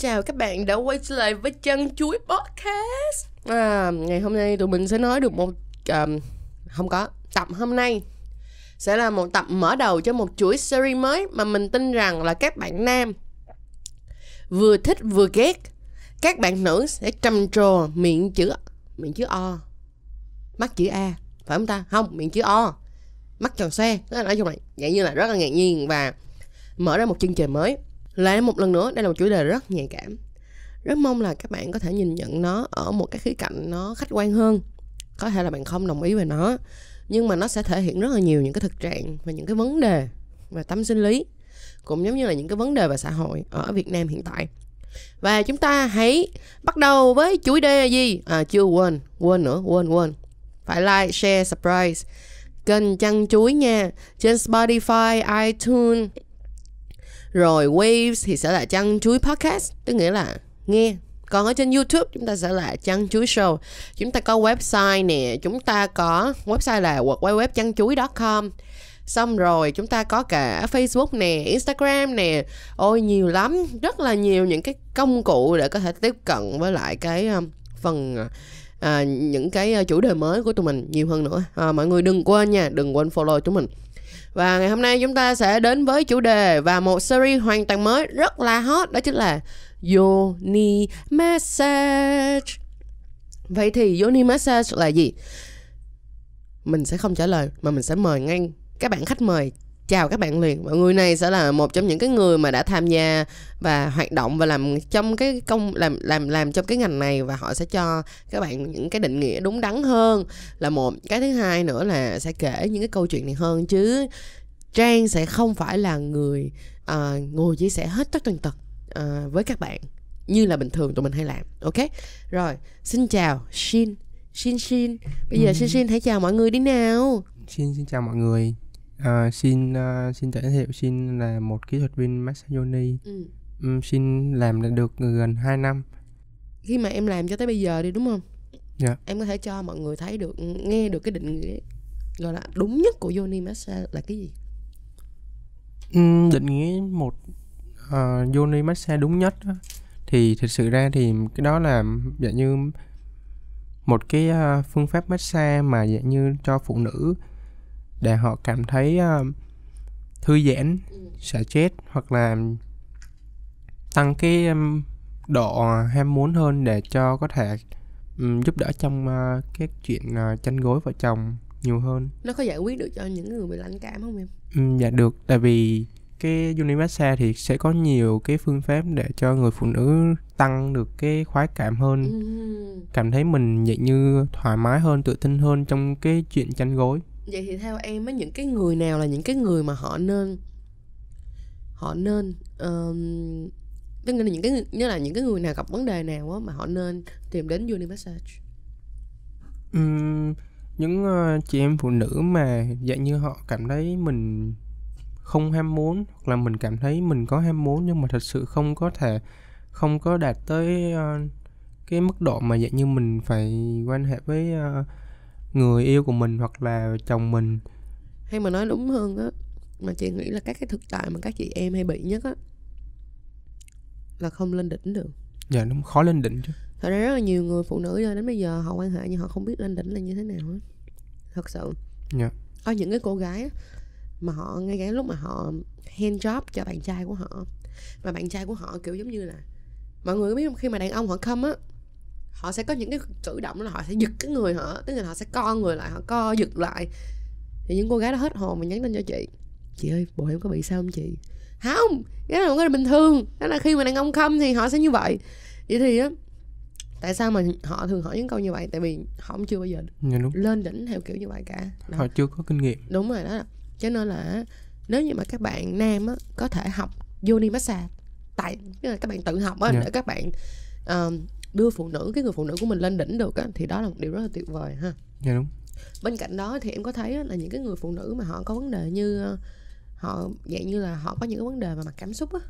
chào các bạn đã quay trở lại với chân chuối podcast. À, ngày hôm nay tụi mình sẽ nói được một um, không có tập hôm nay sẽ là một tập mở đầu cho một chuỗi series mới mà mình tin rằng là các bạn nam vừa thích vừa ghét các bạn nữ sẽ trầm trồ miệng chữ miệng chữ o mắt chữ a phải không ta? Không miệng chữ o mắt tròn xe nói chung là dạng như là rất là ngạc nhiên và mở ra một chương trình mới lại một lần nữa, đây là một chủ đề rất nhạy cảm. Rất mong là các bạn có thể nhìn nhận nó ở một cái khía cạnh nó khách quan hơn. Có thể là bạn không đồng ý về nó, nhưng mà nó sẽ thể hiện rất là nhiều những cái thực trạng và những cái vấn đề về tâm sinh lý, cũng giống như là những cái vấn đề về xã hội ở Việt Nam hiện tại. Và chúng ta hãy bắt đầu với chủ đề gì? À chưa quên quên nữa, quên quên. Phải like, share subscribe kênh chăn chuối nha. Trên Spotify, iTunes rồi Waves thì sẽ là chăn chuối podcast tức nghĩa là nghe. Còn ở trên YouTube chúng ta sẽ là chăn chuối show. Chúng ta có website nè chúng ta có website là www chăn chuối.com xong rồi chúng ta có cả Facebook nè Instagram nè. Ôi nhiều lắm rất là nhiều những cái công cụ để có thể tiếp cận với lại cái um, phần à, những cái à, chủ đề mới của tụi mình nhiều hơn nữa. À, mọi người đừng quên nha đừng quên follow chúng mình và ngày hôm nay chúng ta sẽ đến với chủ đề và một series hoàn toàn mới, rất là hot, đó chính là Yoni Massage. Vậy thì Yoni Massage là gì? Mình sẽ không trả lời, mà mình sẽ mời ngay các bạn khách mời chào các bạn liền mọi người này sẽ là một trong những cái người mà đã tham gia và hoạt động và làm trong cái công làm làm làm trong cái ngành này. Và họ sẽ cho các bạn những cái định nghĩa đúng đắn hơn. Là một. Cái thứ hai nữa là sẽ kể những cái câu chuyện này hơn. Chứ trang sẽ không phải là người uh, ngồi chia sẻ hết tất tần tật uh, với các bạn như là bình thường tụi mình hay làm. Ok? Rồi. Xin chào shin. Shin shin. Bây giờ ừ. shin shin hãy chào mọi người đi nào. Xin xin chào mọi người À, xin uh, xin giới thiệu xin là một kỹ thuật viên massage yoni. Ừ. Um, xin làm được gần 2 năm. Khi mà em làm cho tới bây giờ đi đúng không? Dạ. Em có thể cho mọi người thấy được nghe được cái định nghĩa gọi là đúng nhất của yoni massage là cái gì? Um, định nghĩa một uh, yoni massage đúng nhất đó, thì thực sự ra thì cái đó là dạng như một cái uh, phương pháp massage mà dạng như cho phụ nữ để họ cảm thấy uh, thư giãn xả chết hoặc là tăng cái um, độ ham muốn hơn để cho có thể um, giúp đỡ trong uh, cái chuyện uh, chăn gối vợ chồng nhiều hơn. Nó có giải quyết được cho những người bị lãnh cảm không em? Um, dạ được. Tại vì cái unimassage thì sẽ có nhiều cái phương pháp để cho người phụ nữ tăng được cái khoái cảm hơn. Ừ. cảm thấy mình nhẹ như thoải mái hơn tự tin hơn trong cái chuyện chăn gối vậy thì theo em á những cái người nào là những cái người mà họ nên họ nên um, tức là những cái như là những cái người nào gặp vấn đề nào á mà họ nên tìm đến Uni Massage? Những uh, chị em phụ nữ mà dạng như họ cảm thấy mình không ham muốn hoặc là mình cảm thấy mình có ham muốn nhưng mà thật sự không có thể không có đạt tới uh, cái mức độ mà dạng như mình phải quan hệ với uh, người yêu của mình hoặc là chồng mình. Hay mà nói đúng hơn á mà chị nghĩ là các cái thực tại mà các chị em hay bị nhất á là không lên đỉnh được. Dạ nó khó lên đỉnh chứ. Thật ra rất là nhiều người phụ nữ cho đến bây giờ họ quan hệ nhưng họ không biết lên đỉnh là như thế nào hết thật sự. Dạ. Có những cái cô gái á, mà họ ngay cả lúc mà họ hand job cho bạn trai của họ và bạn trai của họ kiểu giống như là mọi người có biết không? Khi mà đàn ông họ come á họ sẽ có những cái cử động là họ sẽ giật cái người họ tức là họ sẽ co người lại họ co giật lại thì những cô gái đó hết hồn mà nhắn tin cho chị chị ơi bộ em có bị sao không chị không cái đó là bình thường đó là khi mà đàn ông không thì họ sẽ như vậy vậy thì á tại sao mà họ thường hỏi những câu như vậy tại vì họ không chưa bao giờ dạ, đúng. lên đỉnh theo kiểu như vậy cả đó. họ chưa có kinh nghiệm đúng rồi đó cho nên là nếu như mà các bạn nam á có thể học yoni massage tại tức là các bạn tự học á. Dạ. để các bạn um, đưa phụ nữ cái người phụ nữ của mình lên đỉnh được á thì đó là một điều rất là tuyệt vời ha. Dạ đúng. Bên cạnh đó thì em có thấy là những cái người phụ nữ mà họ có vấn đề như ờ, họ dạng như là họ có những cái vấn đề về mặt cảm xúc á?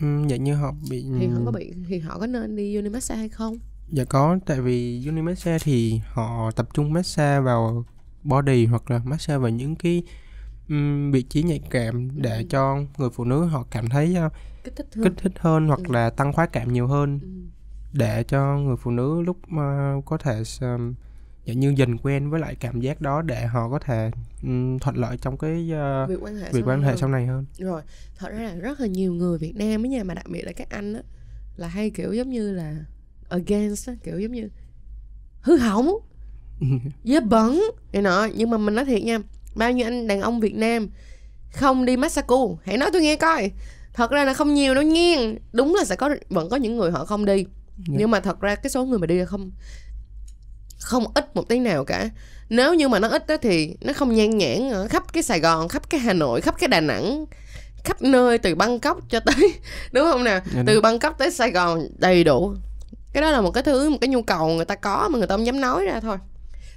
Ừ, dạng như họ bị thì họ có bị thì họ có nên đi unimassage hay không? Dạ có. Tại vì unimassage thì họ tập trung massage vào body hoặc là massage vào những cái ừm, vị trí nhạy cảm để Ừ. cho người phụ nữ họ cảm thấy uh, kích thích hơn. kích thích hơn hoặc Ừ. là tăng khoái cảm nhiều hơn. Ừ. để cho người phụ nữ lúc uh, có thể um, dạng như dần quen với lại cảm giác đó để họ có thể ừm, thuận lợi trong cái uh, việc quan hệ việc sau quan hệ hơn. sau này hơn. Rồi thật ra là rất là nhiều người Việt Nam ấy nha mà đặc biệt là các anh á là hay kiểu giống như là against á, kiểu giống như hư hỏng dơ bẩn này nọ. Nhưng mà mình nói thiệt nha bao nhiêu anh đàn ông Việt Nam không đi massage cu hãy nói tôi nghe coi. Thật ra là không nhiều đâu nha đúng là sẽ có vẫn có những người họ không đi nhưng mà thật ra cái số người mà đi là không không ít một tí nào cả. Nếu như mà nó ít đó thì nó không nhan nhản ở khắp cái Sài Gòn khắp cái Hà Nội khắp cái Đà Nẵng khắp nơi từ Bangkok cho tới đúng không nào? Dạ từ. Bangkok tới Sài Gòn đầy đủ. Cái đó là một cái thứ một cái nhu cầu người ta có mà người ta không dám nói ra thôi.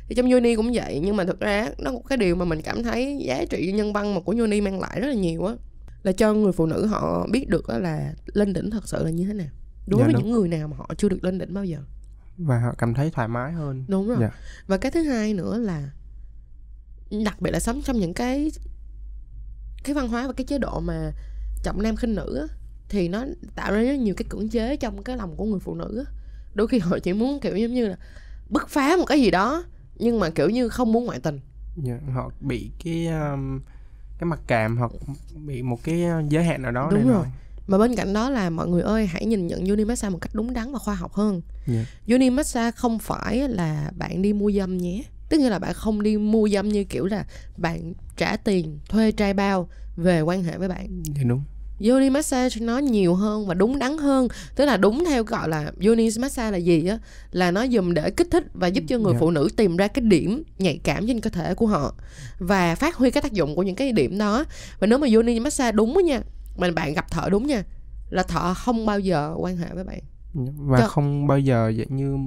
Thì trong Uni cũng vậy nhưng mà thực ra nó có cái điều mà mình cảm thấy giá trị nhân văn mà của Uni mang lại rất là nhiều á. Là cho người phụ nữ họ biết được là lên đỉnh thật sự là như thế nào đối Dạ với đúng. những người nào mà họ chưa được lên đỉnh bao giờ và họ cảm thấy thoải mái hơn đúng rồi Dạ. và cái thứ hai nữa là đặc biệt là sống trong những cái cái văn hóa và cái chế độ mà trọng nam khinh nữ á, thì nó tạo ra rất nhiều cái cưỡng chế trong cái lòng của người phụ nữ á. đôi khi họ chỉ muốn kiểu giống như là bứt phá một cái gì đó nhưng mà kiểu như không muốn ngoại tình Dạ, họ bị cái um, cái mặc cảm hoặc bị một cái uh, giới hạn nào đó Đúng này rồi. Mà bên cạnh đó là mọi người ơi hãy nhìn nhận Uni Massage một cách đúng đắn và khoa học hơn. Dạ. Uni Massage không phải là bạn đi mua dâm nhé. Tức nghĩa là bạn không đi mua dâm như kiểu là bạn trả tiền thuê trai bao về quan hệ với bạn. Dạ đúng. Yoni massage nó nhiều hơn và đúng đắn hơn. Tức là đúng theo gọi là Yoni massage là gì á? Là nó dùng để kích thích và giúp cho người Dạ. phụ nữ tìm ra cái điểm nhạy cảm trên cơ thể của họ và phát huy cái tác dụng của những cái điểm đó. Và nếu mà Yoni massage đúng á nha mà bạn gặp thợ đúng nha. Là thợ không bao giờ quan hệ với bạn. Và Cho- không bao giờ dạng như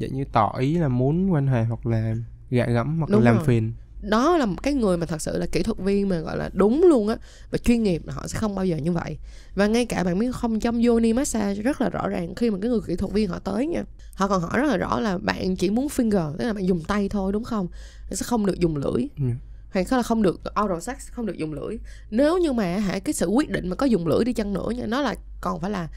dạng như tỏ ý là muốn quan hệ hoặc là gạ gẫm hoặc Đúng là làm rồi. phiền. Đó là một cái người mà thật sự là kỹ thuật viên mà gọi là đúng luôn á. Và chuyên nghiệp là họ sẽ không bao giờ như vậy. Và ngay cả bạn biết không trong yoni massage rất là rõ ràng khi mà cái người kỹ thuật viên họ tới nha họ còn hỏi rất là rõ là bạn chỉ muốn finger tức là bạn dùng tay thôi đúng không? Sẽ không được dùng lưỡi Ừ. khá là không được oral sex không được dùng lưỡi nếu như mà hả cái sự quyết định mà có dùng lưỡi đi chăng nữa nha nó là còn phải là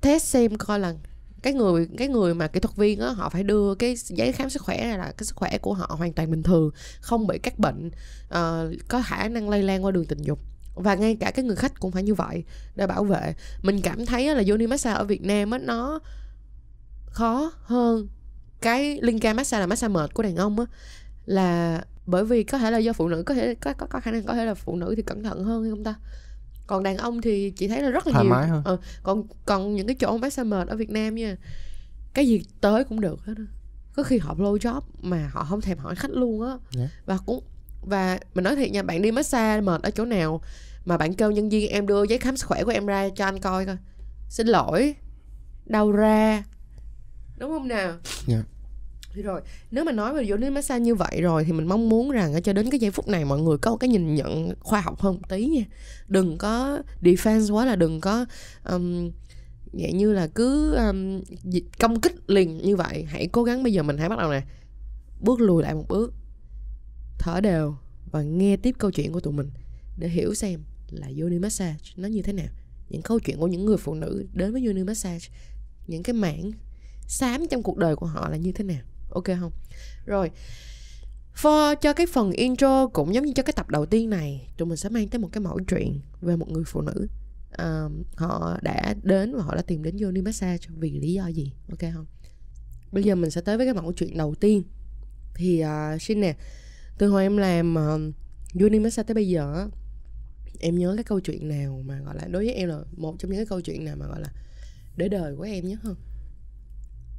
test xem coi là cái người cái người mà kỹ thuật viên á họ phải đưa cái giấy khám sức khỏe này là cái sức khỏe của họ hoàn toàn bình thường không bị các bệnh uh, có khả năng lây lan qua đường tình dục và ngay cả cái người khách cũng phải như vậy để bảo vệ mình cảm thấy là yoni massage ở Việt Nam á nó khó hơn cái linh ca massage là massage mệt của đàn ông á là bởi vì có thể là do phụ nữ có thể có có, có khả năng có thể là phụ nữ thì cẩn thận hơn hay không ta? Còn đàn ông thì chị thấy là rất là thoải nhiều. mái hơn. Ờ, còn còn những cái chỗ massage mệt ở Việt Nam nha cái gì tới cũng được hết có khi họ blow job mà họ không thèm hỏi khách luôn á. Dạ. và cũng và mình nói thiệt nha bạn đi massage mệt ở chỗ nào mà bạn kêu nhân viên em đưa giấy khám sức khỏe của em ra cho anh coi coi. Xin lỗi đâu ra. Đúng không nào? Dạ rồi nếu mà nói về vô đến massage như vậy rồi thì mình mong muốn rằng cho đến cái giây phút này mọi người có một cái nhìn nhận khoa học hơn một tí nha. Đừng có defense quá là đừng có um, vậy như là cứ um, công kích liền như vậy. Hãy cố gắng bây giờ mình hãy bắt đầu nè. Bước lùi lại một bước. Thở đều và nghe tiếp câu chuyện của tụi mình để hiểu xem là yoni massage nó như thế nào. Những câu chuyện của những người phụ nữ đến với yoni massage những cái mảng xám trong cuộc đời của họ là như thế nào ok không? Rồi. For cho cái phần intro cũng giống như cho cái tập đầu tiên này tụi mình sẽ mang tới một cái mẫu chuyện về một người phụ nữ. À, họ đã đến và họ đã tìm đến yoni massage vì lý do gì? Ok không? Bây giờ mình sẽ tới với cái mẫu chuyện đầu tiên. Thì uh, xin nè từ hồi em làm uh, yoni massage tới bây giờ á, em nhớ cái câu chuyện nào mà gọi là đối với em là một trong những cái câu chuyện nào mà gọi là để đời của em nhất không?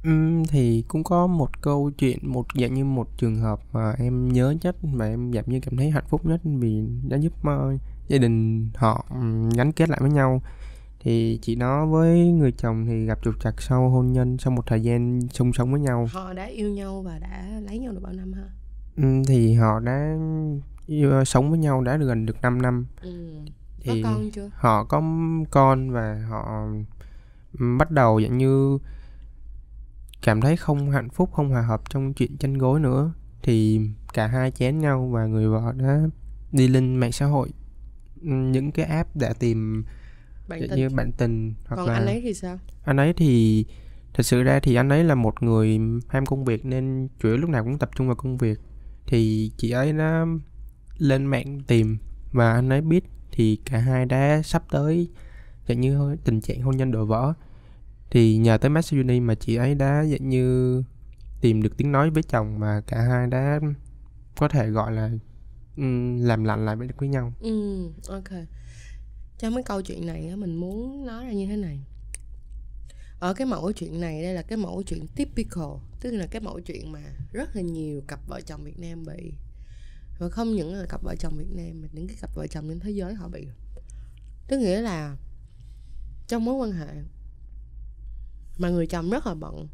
Ừm, thì cũng có một câu chuyện một dạng như một trường hợp mà em nhớ nhất mà em dạng như cảm thấy hạnh phúc nhất vì đã giúp ờ, gia đình họ ừm, gắn kết lại với nhau. Thì chị nó với người chồng thì gặp trục trặc sau hôn nhân sau một thời gian chung sống với nhau. Họ đã yêu nhau và đã lấy nhau được bao năm ha? Ừm, thì họ đã yêu, sống với nhau đã được gần được 5 năm. Ừ. thì có con chưa? họ có con và họ ừm, bắt đầu dạng như cảm thấy không hạnh phúc không hòa hợp trong chuyện chăn gối nữa thì cả hai chén nhau và người vợ đã đi lên mạng xã hội. Những cái app để tìm bạn tin như bạn tình hoặc còn là anh ấy thì sao? Anh ấy thì thật sự ra thì anh ấy là một người ham công việc nên chủ yếu lúc nào cũng tập trung vào công việc. Thì chị ấy đã lên mạng tìm và anh ấy biết thì cả hai đã sắp tới dạng như tình trạng hôn nhân đổ vỡ thì nhờ tới Master Uni mà chị ấy đã dạng như tìm được tiếng nói với chồng mà cả hai đã có thể gọi là um, làm lành lại với với nhau. Ừ ok. Trong cái câu chuyện này mình muốn nói ra như thế này. Ở cái mẫu chuyện này đây là cái mẫu chuyện typical tức là cái mẫu chuyện mà rất là nhiều cặp vợ chồng Việt Nam bị. Và không những là cặp vợ chồng Việt Nam mà những cái cặp vợ chồng trên thế giới họ bị. Tức nghĩa là trong mối quan hệ mà người chồng rất là bận.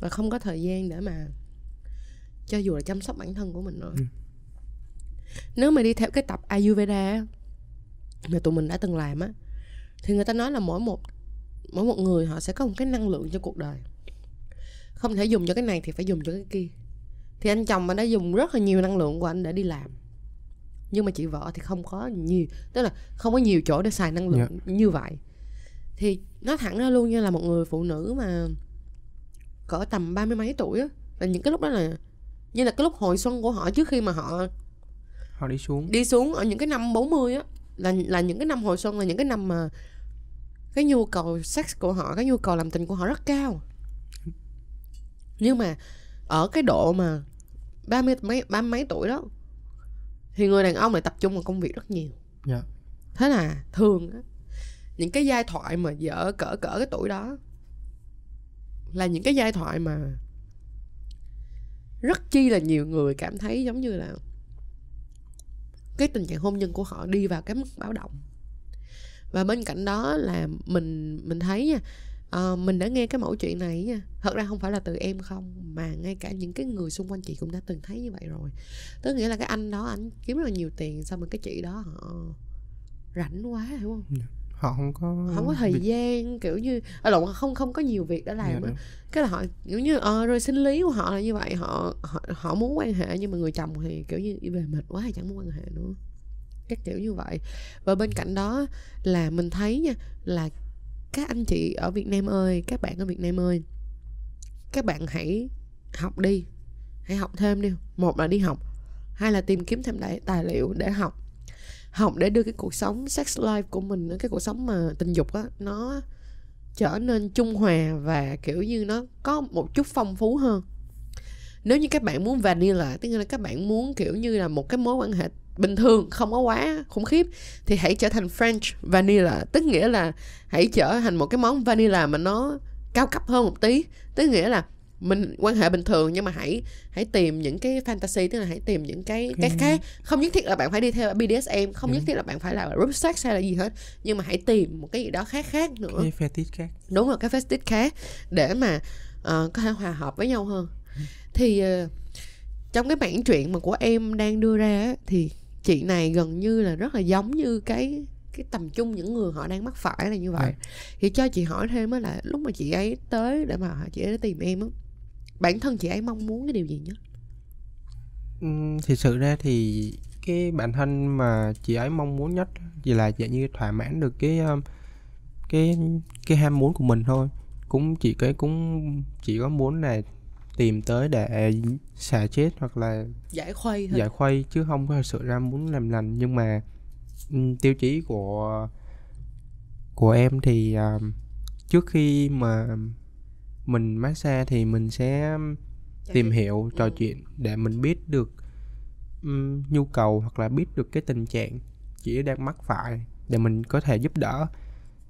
Và không có thời gian để mà cho dù là chăm sóc bản thân của mình nữa. Ừ. nếu mà đi theo cái tập Ayurveda mà tụi mình đã từng làm á thì người ta nói là mỗi một mỗi một người họ sẽ có một cái năng lượng cho cuộc đời. Không thể dùng cho cái này thì phải dùng cho cái kia. Thì anh chồng mà đã dùng rất là nhiều năng lượng của anh để đi làm. Nhưng mà chị vợ thì không có nhiều tức là không có nhiều chỗ để xài năng lượng như vậy thì nói thẳng ra luôn như là một người phụ nữ mà cỡ tầm ba mươi mấy tuổi á là những cái lúc đó là như là cái lúc hồi xuân của họ trước khi mà họ họ đi xuống. đi xuống ở những cái năm 40 á là là những cái năm hồi xuân là những cái năm mà cái nhu cầu sex của họ cái nhu cầu làm tình của họ rất cao. Nhưng mà ở cái độ mà ba mươi mấy ba mấy tuổi đó thì người đàn ông lại tập trung vào công việc rất nhiều. Dạ. thế là thường á những cái giai thoại mà vợ cỡ cỡ cái tuổi đó là những cái giai thoại mà rất chi là nhiều người cảm thấy giống như là cái tình trạng hôn nhân của họ đi vào cái mức báo động. Và bên cạnh đó là mình mình thấy nha uh, mình đã nghe cái mẫu chuyện này nha thật ra không phải là từ em không mà ngay cả những cái người xung quanh chị cũng đã từng thấy như vậy rồi. Tức nghĩa là cái anh đó anh kiếm rất là nhiều tiền xong rồi cái chị đó họ rảnh quá hiểu không? Dạ họ không có không có thời việc- gian kiểu như ở lộn không không có nhiều việc để làm á đúng. cái là họ kiểu như ờ rồi sinh lý của họ là như vậy họ họ, họ muốn quan hệ nhưng mà người chồng thì kiểu như đi về mệt quá thì chẳng muốn quan hệ nữa. Các kiểu như vậy. Và bên cạnh đó là mình thấy nha là các anh chị ở Việt Nam ơi các bạn ở Việt Nam ơi các bạn hãy học đi. Hãy học thêm đi. Một là đi học hai là tìm kiếm thêm đại, tài liệu để học học để đưa cái cuộc sống, sex life của mình, cái cuộc sống mà tình dục á, nó trở nên trung hòa và, kiểu như, nó có một chút phong phú hơn. Nếu như các bạn muốn vanilla, tức là các bạn muốn, kiểu như là, một cái mối quan hệ bình thường, không có quá khủng khiếp, thì hãy trở thành French vanilla. Tức nghĩa là hãy trở thành một cái món vanilla mà nó cao cấp hơn một tí. Tức nghĩa là mình quan hệ bình thường nhưng mà hãy hãy tìm những cái fantasy tức là hãy tìm những cái cái khác. Không nhất thiết là bạn phải đi theo BDSM không nhất Ừ. thiết là bạn phải là group sex hay là gì hết. Nhưng mà hãy tìm một cái gì đó khác khác nữa. cái fetish khác. Đúng rồi cái festive khác để mà ờ, có thể hòa hợp với nhau hơn. Thì ờ, trong cái bản truyện mà của em đang đưa ra thì chị này gần như là rất là giống như cái cái tầm trung những người họ đang mắc phải là như vậy. Thì cho chị hỏi thêm á là lúc mà chị ấy tới để mà chị ấy tìm em á bản thân chị ấy mong muốn cái điều gì nhất? Ừm, thực sự ra thì cái bản thân mà chị ấy mong muốn nhất chỉ là dạng như thỏa mãn được cái um, cái cái ham muốn của mình thôi. Cũng chỉ cái cũng chỉ có muốn là tìm tới để xả chết hoặc là giải khuây thôi. giải khuây chứ không có thật sự ra muốn làm lành. Nhưng mà ừm, tiêu chí của của em thì um, trước khi mà mình massage thì mình sẽ tìm hiểu trò Ừ. chuyện để mình biết được ừm, nhu cầu hoặc là biết được cái tình trạng chị đang mắc phải để mình có thể giúp đỡ.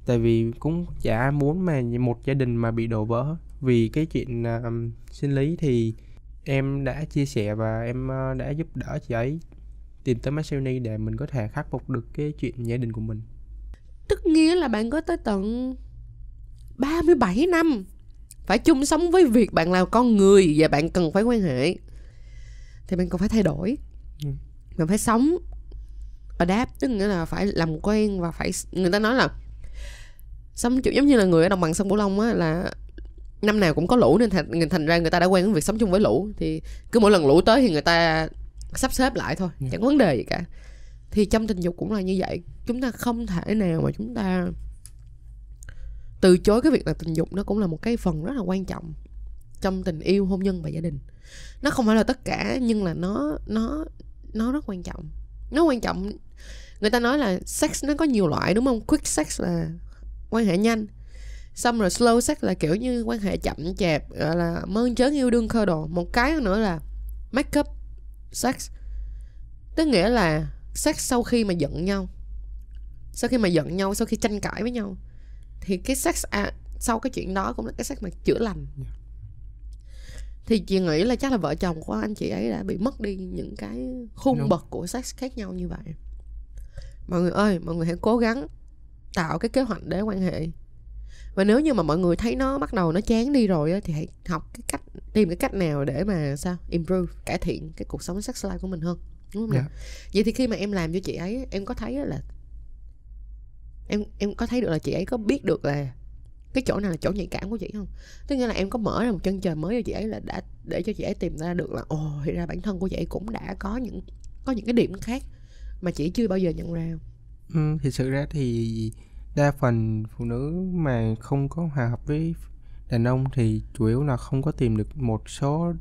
Tại vì cũng chả muốn mà một gia đình mà bị đổ vỡ. Vì cái chuyện um, sinh lý thì em đã chia sẻ và em ờ, đã giúp đỡ chị ấy tìm tới Marcelini để mình có thể khắc phục được cái chuyện gia đình của mình. Tức nghĩa là bạn có tới tận 37 năm phải chung sống với việc bạn là con người và bạn cần phải quan hệ. Thì bạn còn phải thay đổi. Ừ. bạn phải sống adapt tức nghĩa là phải làm quen và phải người ta nói là sống kiểu giống như là người ở đồng bằng sông Cửu Long á là năm nào cũng có lũ nên thành thành ra người ta đã quen với việc sống chung với lũ. Thì cứ mỗi lần lũ tới thì người ta sắp xếp lại thôi Dạ. chẳng có vấn đề gì cả. Thì trong tình dục cũng là như vậy. Chúng ta không thể nào mà chúng ta từ chối cái việc là tình dục nó cũng là một cái phần rất là quan trọng trong tình yêu, hôn nhân và gia đình. Nó không phải là tất cả, nhưng là nó nó nó rất quan trọng. Nó quan trọng, người ta nói là sex nó có nhiều loại, đúng không? Quick sex là quan hệ nhanh, xong rồi slow sex là kiểu như quan hệ chậm chạp, gọi là mơn trớn yêu đương khơ đồ. Một cái nữa là make up sex, tức nghĩa là sex sau khi mà giận nhau, sau khi mà giận nhau, sau khi tranh cãi với nhau thì cái sex à, sau cái chuyện đó cũng là cái sex mà chữa lành Dạ. thì chị nghĩ là chắc là vợ chồng của anh chị ấy đã bị mất đi những cái khung Đúng. bậc của sex khác nhau như vậy mọi người ơi mọi người hãy cố gắng tạo cái kế hoạch để quan hệ và nếu như mà mọi người thấy nó bắt đầu nó chán đi rồi á, thì hãy học cái cách tìm cái cách nào để mà sao improve cải thiện cái cuộc sống sex life của mình hơn đúng không nào? Dạ. vậy thì khi mà em làm cho chị ấy em có thấy là em em có thấy được là chị ấy có biết được là cái chỗ nào là chỗ nhạy cảm của chị không? Tức nghĩa là em có mở ra một chân trời mới cho chị ấy là đã để cho chị ấy tìm ra được là ồ thì ra bản thân của chị ấy cũng đã có những có những cái điểm khác mà chị chưa bao giờ nhận ra. Ừ, thì sự ra thì đa phần phụ nữ mà không có hòa hợp với đàn ông thì chủ yếu là không có tìm được một số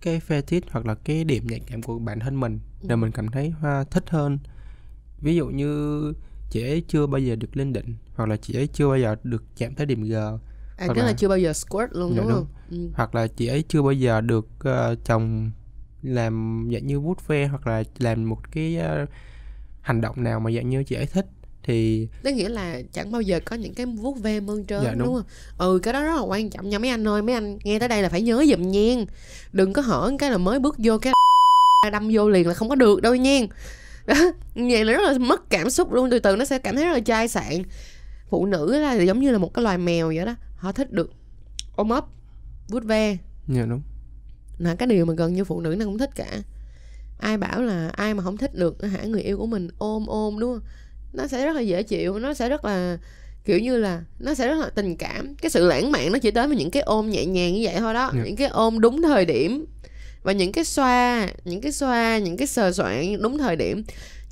cái fetish hoặc là cái điểm nhạy cảm của bản thân mình. Để Ừ. mình cảm thấy hoa thích hơn. Ví dụ như chị ấy chưa bao giờ được lên đỉnh hoặc là chị ấy chưa bao giờ được chạm tới điểm G à Hoặc tức là là- chưa bao giờ squirt luôn Dạ, đúng, đúng. không ừ. hoặc là chị ấy chưa bao giờ được ờ, chồng làm dạng như vuốt ve hoặc là làm một cái ờ, hành động nào mà dạng như chị ấy thích thì tức nghĩa là chẳng bao giờ có những cái vuốt ve mơn trớn Dạ, đúng. đúng. không ừ cái đó rất là quan trọng nha mấy anh ơi mấy anh nghe tới đây là phải nhớ giùm nha đừng có hỏi cái là mới bước vô cái đâm vô liền là không có được đâu nha đó vậy là rất là mất cảm xúc luôn từ từ nó sẽ cảm thấy rất là chai sạn. Phụ nữ là giống như là một cái loài mèo vậy đó họ thích được ôm ấp vuốt ve. Dạ đúng. Là cái điều mà gần như phụ nữ nào cũng thích cả. Ai bảo là ai mà không thích được hả người yêu của mình ôm ôm đúng không? Nó sẽ rất là dễ chịu nó sẽ rất là kiểu như là nó sẽ rất là tình cảm. Cái sự lãng mạn nó chỉ tới với những cái ôm nhẹ nhàng như vậy thôi đó Dạ. những cái ôm đúng thời điểm và những cái xoa những cái xoa những cái sờ soạn đúng thời điểm.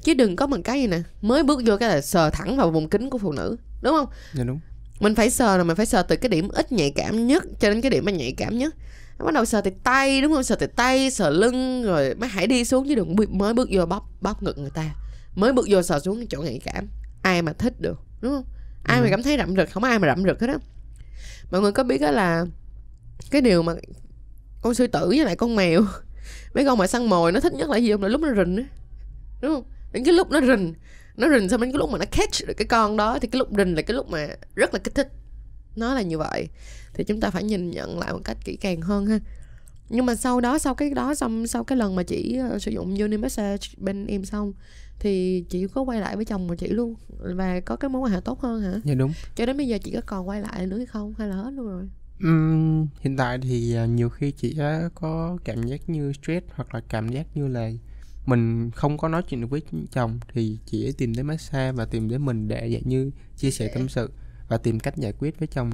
Chứ đừng có một cái gì nè mới bước vô cái là sờ thẳng vào vùng kính của phụ nữ đúng không? Dạ đúng. Mình phải sờ là mình phải sờ từ cái điểm ít nhạy cảm nhất cho đến cái điểm mà nhạy cảm nhất. Bắt đầu sờ từ tay đúng không? Sờ từ tay sờ lưng rồi mới hãy đi xuống chứ đừng mới bước vô bóp bóp ngực người ta. Mới bước vô sờ xuống cái chỗ nhạy cảm. Ai mà thích được đúng không? Ai mà Ừ. cảm thấy rậm rực không ai mà rậm rực hết á. Mọi người có biết đó là cái điều mà con sư tử với lại con mèo. Mấy con mà săn mồi nó thích nhất là gì không? Là lúc nó rình á. Đúng không? Đến cái lúc nó rình nó rình xong đến cái lúc mà nó catch được cái con đó thì cái lúc rình là cái lúc mà rất là kích thích. Nó là như vậy. Thì chúng ta phải nhìn nhận lại một cách kỹ càng hơn ha. Nhưng mà sau đó sau cái đó xong sau cái lần mà chị ờ, sử dụng Uni Massage bên em xong thì chị có quay lại với chồng của chị luôn. Và có cái mối quan hệ tốt hơn hả? Dạ đúng. Cho đến bây giờ chị có còn quay lại nữa hay không? Hay là hết luôn rồi Ừm, hiện tại thì à, nhiều khi chị á, có cảm giác như stress hoặc là cảm giác như là mình không có nói chuyện được với chồng thì chị ấy tìm đến massage và tìm đến mình để dạng như chia sẻ tâm sự và tìm cách giải quyết với chồng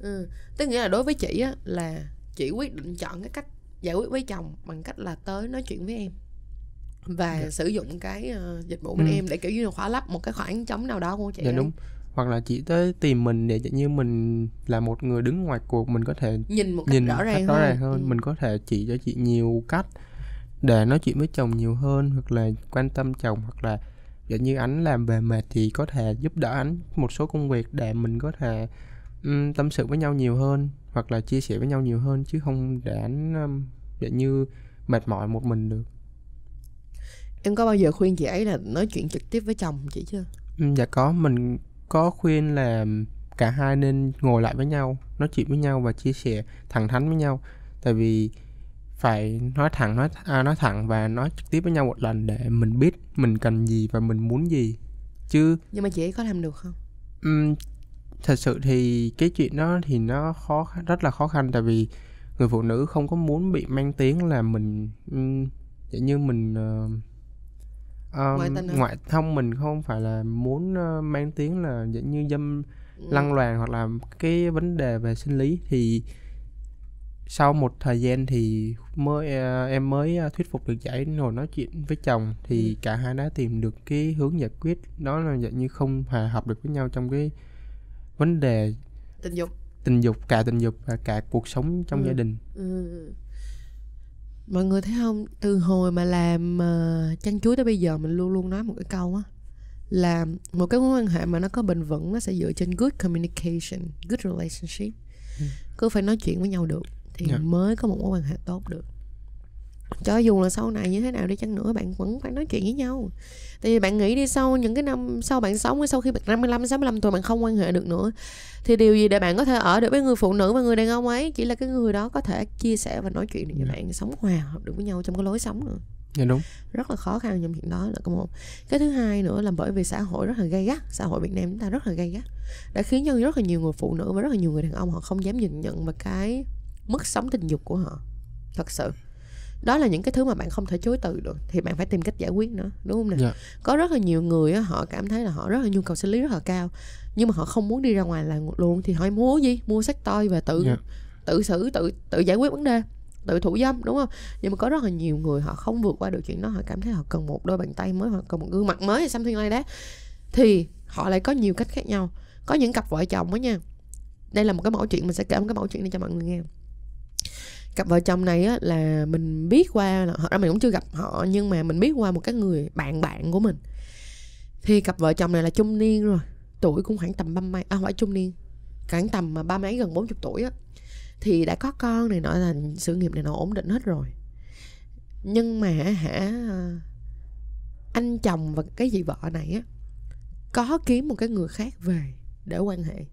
ừ. tức nghĩa là đối với chị á là chị quyết định chọn cái cách giải quyết với chồng bằng cách là tới nói chuyện với em và Dạ. sử dụng cái ờ, dịch vụ bên Ừ. em để kiểu như là khỏa lấp một cái khoảng trống nào đó của chị dạ đúng hoặc là chị tới tìm mình để như mình là một người đứng ngoài cuộc mình có thể nhìn một cách nhìn rõ ràng cách rõ hơn ràng hơn. Ừ. mình có thể chỉ cho chị nhiều cách để nói chuyện với chồng nhiều hơn hoặc là quan tâm chồng hoặc là dạng như anh làm về mệt thì có thể giúp đỡ anh một số công việc để mình có thể ừm, tâm sự với nhau nhiều hơn hoặc là chia sẻ với nhau nhiều hơn chứ không để anh um, dạng như mệt mỏi một mình được. Em có bao giờ khuyên chị ấy là nói chuyện trực tiếp với chồng chị chưa? Dạ có. Mình có khuyên là cả hai nên ngồi lại với nhau nói chuyện với nhau và chia sẻ thẳng thắn với nhau. Tại vì phải nói thẳng nói à, nói thẳng và nói trực tiếp với nhau một lần để mình biết mình cần gì và mình muốn gì. Chứ nhưng mà chị có làm được không? Ừm, thật sự thì cái chuyện đó thì nó khó rất là khó khăn. Tại vì người phụ nữ không có muốn bị mang tiếng là mình um, như mình ờ, ờ, Ngoại tình hả? ngoại không mình không phải là muốn ờ, mang tiếng là dạng như dâm Ừ. lăng loàn hoặc là cái vấn đề về sinh lý thì sau một thời gian thì mới à, em mới à, thuyết phục được giải ngồi nói chuyện với chồng thì Ừ. cả hai đã tìm được cái hướng giải quyết đó là dạng như không hòa hợp được với nhau trong cái vấn đề tình dục tình dục cả tình dục và cả cuộc sống trong Ừ. gia đình Ừ. mọi người thấy không từ hồi mà làm uh, chăn chuối tới bây giờ mình luôn luôn nói một cái câu á là một cái mối quan hệ mà nó có bền vững nó sẽ dựa trên good communication good relationship Ừ. cứ phải nói chuyện với nhau được thì Dạ. mới có một mối quan hệ tốt được cho dù là sau này như thế nào đi chăng nữa bạn vẫn phải nói chuyện với nhau. Tại vì bạn nghĩ đi sau những cái năm sau bạn sống sau khi bạn 55 65 tuổi bạn không quan hệ được nữa thì điều gì để bạn có thể ở được với người phụ nữ và người đàn ông ấy? Chỉ là cái người đó có thể chia sẻ và nói chuyện được với Dạ. bạn sống hòa hợp được với nhau trong cái lối sống nữa. Dạ đúng. Rất là khó khăn trong chuyện đó là cái một. Cái thứ hai nữa là bởi vì xã hội rất là gay gắt xã hội Việt Nam chúng ta rất là gay gắt đã khiến cho rất là nhiều người phụ nữ và rất là nhiều người đàn ông họ không dám nhìn nhận vào cái mức sống tình dục của họ thật sự đó là những cái thứ mà bạn không thể chối từ được thì bạn phải tìm cách giải quyết nữa đúng không nè? Dạ. có rất là nhiều người á, họ cảm thấy là họ rất là nhu cầu sinh lý rất là cao nhưng mà họ không muốn đi ra ngoài là luôn thì họ mua gì? Mua sách toy và tự Dạ. tự xử tự tự giải quyết vấn đề tự thủ dâm đúng không? Nhưng mà có rất là nhiều người họ không vượt qua được chuyện đó họ cảm thấy họ cần một đôi bàn tay mới hoặc cần một gương mặt mới hay something like that. Thì họ lại có nhiều cách khác nhau. Có những cặp vợ chồng đó nha đây là một cái mẫu chuyện mình sẽ kể một cái mẫu chuyện này cho mọi người nghe cặp vợ chồng này á, là mình biết qua là họ ra mình cũng chưa gặp họ, nhưng mà mình biết qua một cái người bạn bạn của mình. Thì cặp vợ chồng này là trung niên rồi, tuổi cũng khoảng tầm ba mấy à không phải trung niên, khoảng tầm mà ba mấy, gần 40 tuổi á. Thì đã có con này nọ, là sự nghiệp này nọ ổn định hết rồi. Nhưng mà hả, anh chồng và cái chị vợ này á, có kiếm một cái người khác về để quan hệ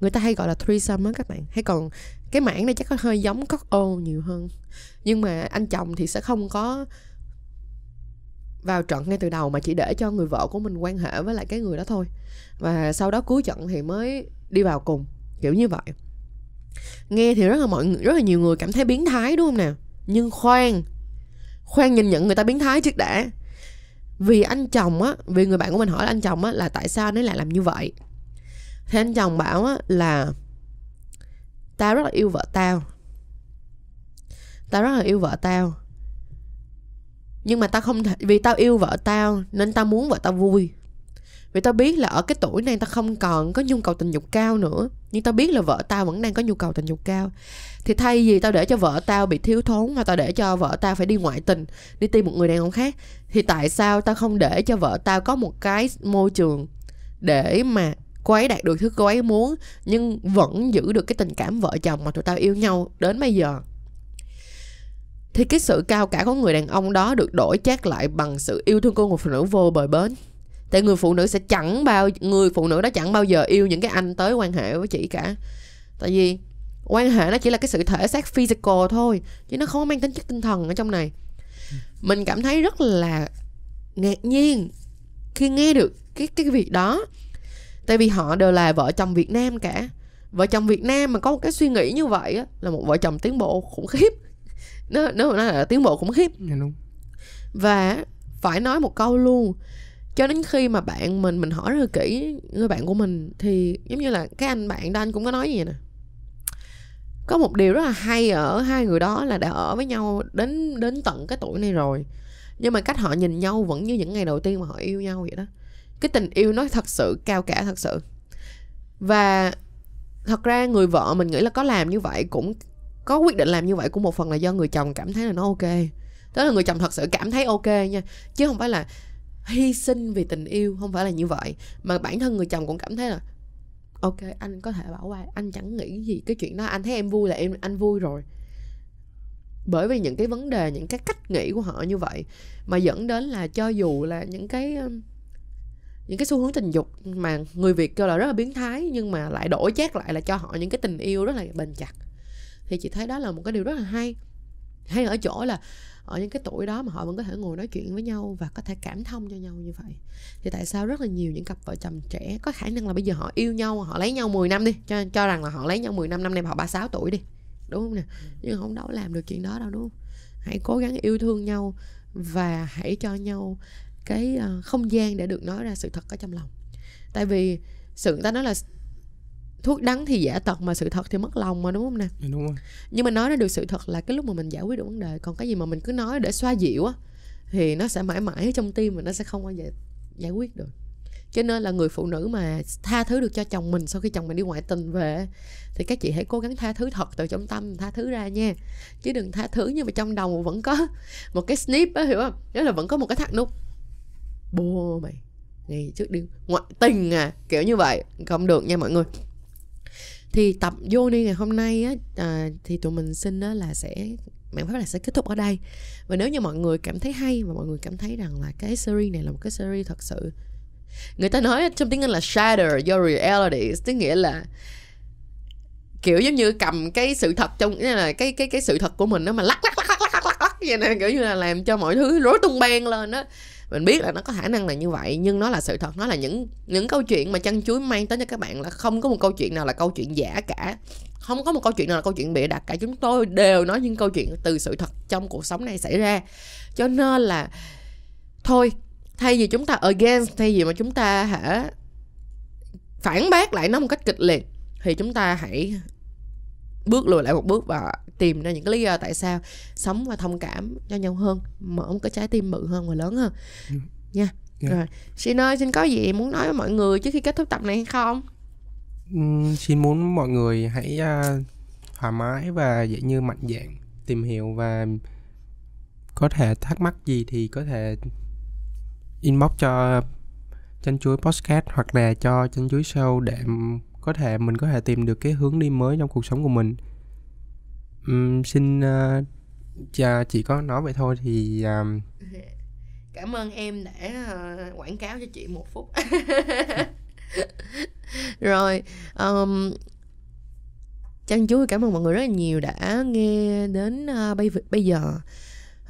người ta hay gọi là threesome á các bạn. Hay còn cái mảng này chắc có hơi giống cóc ô nhiều hơn. Nhưng mà anh chồng thì sẽ không có vào trận ngay từ đầu mà chỉ để cho người vợ của mình quan hệ với lại cái người đó thôi. Và sau đó cuối trận thì mới đi vào cùng, kiểu như vậy. Nghe thì rất là mọi người rất là nhiều người cảm thấy biến thái, đúng không nào nhưng khoan khoan nhìn nhận người ta biến thái trước đã. Vì anh chồng á, vì người bạn của mình hỏi anh chồng á, là tại sao nó lại làm như vậy? Thì anh chồng bảo á, là tao rất là yêu vợ tao. Tao rất là yêu vợ tao. Nhưng mà tao không thể, vì tao yêu vợ tao nên tao muốn vợ tao vui. Vì tao biết là ở cái tuổi này tao không còn có nhu cầu tình dục cao nữa, nhưng tao biết là vợ tao vẫn đang có nhu cầu tình dục cao. Thì thay vì tao để cho vợ tao bị thiếu thốn Mà tao để cho vợ tao phải đi ngoại tình, đi tìm một người đàn ông khác, thì tại sao tao không để cho vợ tao có một cái môi trường để mà cô ấy đạt được thứ cô ấy muốn, nhưng vẫn giữ được cái tình cảm vợ chồng mà tụi tao yêu nhau đến bây giờ. Thì cái sự cao cả của người đàn ông đó được đổi chác lại bằng sự yêu thương của người phụ nữ vô bờ bến. Tại người phụ nữ sẽ chẳng bao, người phụ nữ đó chẳng bao giờ yêu những cái anh tới quan hệ với chị cả. Tại vì quan hệ nó chỉ là cái sự thể xác physical thôi, chứ nó không mang tính chất tinh thần ở trong này. Mình cảm thấy rất là ngạc nhiên khi nghe được cái cái việc đó tại vì họ đều là vợ chồng Việt Nam cả. Vợ chồng Việt Nam mà có một cái suy nghĩ như vậy á, là một vợ chồng tiến bộ khủng khiếp. Nó nó nó là tiến bộ khủng khiếp. Dạ đúng. Và phải nói một câu luôn cho đến khi mà bạn mình mình hỏi rất kỹ người bạn của mình thì giống như là cái anh bạn đó anh cũng có nói gì nè. Có một điều rất là hay ở hai người đó là đã ở với nhau đến đến tận cái tuổi này rồi. Nhưng mà cách họ nhìn nhau vẫn như những ngày đầu tiên mà họ yêu nhau vậy đó cái tình yêu nó thật sự cao cả thật sự. Và thật ra người vợ mình nghĩ là có làm như vậy cũng, có quyết định làm như vậy cũng một phần là do người chồng cảm thấy là nó ok. Đó là người chồng thật sự cảm thấy ok nha, chứ không phải là hy sinh vì tình yêu, không phải là như vậy. Mà bản thân người chồng cũng cảm thấy là, ok, anh có thể bỏ qua, anh chẳng nghĩ gì cái chuyện đó, anh thấy em vui là em, anh vui rồi. Bởi vì những cái vấn đề, những cái cách nghĩ của họ như vậy mà dẫn đến là cho dù là những cái những cái xu hướng tình dục mà người Việt kêu là rất là biến thái nhưng mà lại đổi chác lại là cho họ những cái tình yêu rất là bền chặt. Thì chị thấy đó là một cái điều rất là hay. Hay ở chỗ là ở những cái tuổi đó mà họ vẫn có thể ngồi nói chuyện với nhau và có thể cảm thông cho nhau như vậy. Thì tại sao rất là nhiều những cặp vợ chồng trẻ có khả năng là bây giờ họ yêu nhau họ lấy nhau 10 năm đi cho cho rằng là họ lấy nhau 10 năm năm nay họ 36 tuổi đi đúng không nè? Nhưng không đâu làm được chuyện đó đâu đúng không? Hãy cố gắng yêu thương nhau và hãy cho nhau cái ờ, không gian để được nói ra sự thật ở trong lòng. Tại vì sự ta nói là thuốc đắng thì giả tật mà sự thật thì mất lòng mà đúng không nè? Đúng rồi. Nhưng mà nói ra được sự thật là cái lúc mà mình giải quyết được vấn đề. Còn cái gì mà mình cứ nói để xoa dịu á thì nó sẽ mãi mãi ở trong tim và nó sẽ không bao giờ giải quyết được. Cho nên là người phụ nữ mà tha thứ được cho chồng mình sau khi chồng mình đi ngoại tình về thì các chị hãy cố gắng tha thứ thật từ trong tâm tha thứ ra nha. Chứ đừng tha thứ nhưng mà trong đầu vẫn có một cái snip á hiểu không? Đó là vẫn có một cái thắt nút bố mày ngày trước đi ngoại tình à kiểu như vậy không được nha mọi người thì tập Yoni ngày hôm nay á à, thì tụi mình xin á, là sẽ mạng pháp là sẽ kết thúc ở đây và nếu như mọi người cảm thấy hay và mọi người cảm thấy rằng là cái series này là một cái series thật sự người ta nói trong tiếng Anh là shatter your reality tức nghĩa là kiểu giống như cầm cái sự thật trong nghĩa là cái cái cái sự thật của mình nó mà lắc lắc lắc lắc lắc lắc lắc vậy nè kiểu như là làm cho mọi thứ rối tung beng lên đó mình biết là nó có khả năng là như vậy, nhưng nó là sự thật, nó là những những câu chuyện mà chăn chuối mang tới cho các bạn là không có một câu chuyện nào là câu chuyện giả cả. Không có một câu chuyện nào là câu chuyện bịa đặt cả. Chúng tôi đều nói những câu chuyện từ sự thật trong cuộc sống này xảy ra. Cho nên là thôi, thay vì chúng ta against, thay vì mà chúng ta hả phản bác lại nó một cách kịch liệt, thì chúng ta hãy bước lùi lại một bước và tìm ra những cái lý do tại sao sống và thông cảm cho nhau hơn mở một cái trái tim bự hơn và lớn hơn Ừ. nha Dạ. rồi xin ơi xin có gì muốn nói với mọi người trước khi kết thúc tập này hay không Ừm, xin muốn mọi người hãy à, thoải mái và dễ như mạnh dạn tìm hiểu và có thể thắc mắc gì thì có thể inbox cho chân chuối podcast hoặc là cho chân chuối show để có thể mình có thể tìm được cái hướng đi mới trong cuộc sống của mình um, xin ờ, uh, chà, chỉ có nói vậy thôi thì um... cảm ơn em đã uh, quảng cáo cho chị một phút. Rồi um, chăn chuối cảm ơn mọi người rất là nhiều đã nghe đến uh, bây bây giờ.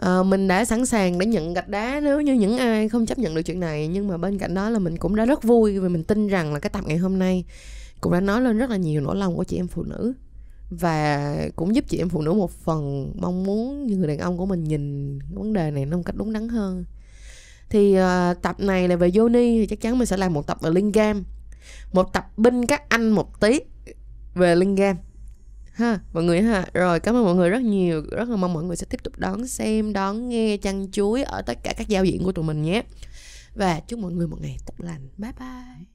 Uh, mình đã sẵn sàng để nhận gạch đá nếu như những ai không chấp nhận được chuyện này nhưng mà bên cạnh đó là mình cũng đã rất vui vì mình tin rằng là cái tập ngày hôm nay cũng đã nói lên rất là nhiều nỗi lòng của chị em phụ nữ và cũng giúp chị em phụ nữ một phần mong muốn như người đàn ông của mình nhìn vấn đề này nó một cách đúng đắn hơn. Thì uh, tập này là về Yoni thì chắc chắn mình sẽ làm một tập về Lingam một tập binh các anh một tí về Lingam ha mọi người ha. Rồi cảm ơn mọi người rất nhiều. Rất là mong mọi người sẽ tiếp tục đón xem đón nghe chăn chuối ở tất cả các giao diện của tụi mình nhé. Và chúc mọi người một ngày tốt lành. Bye bye.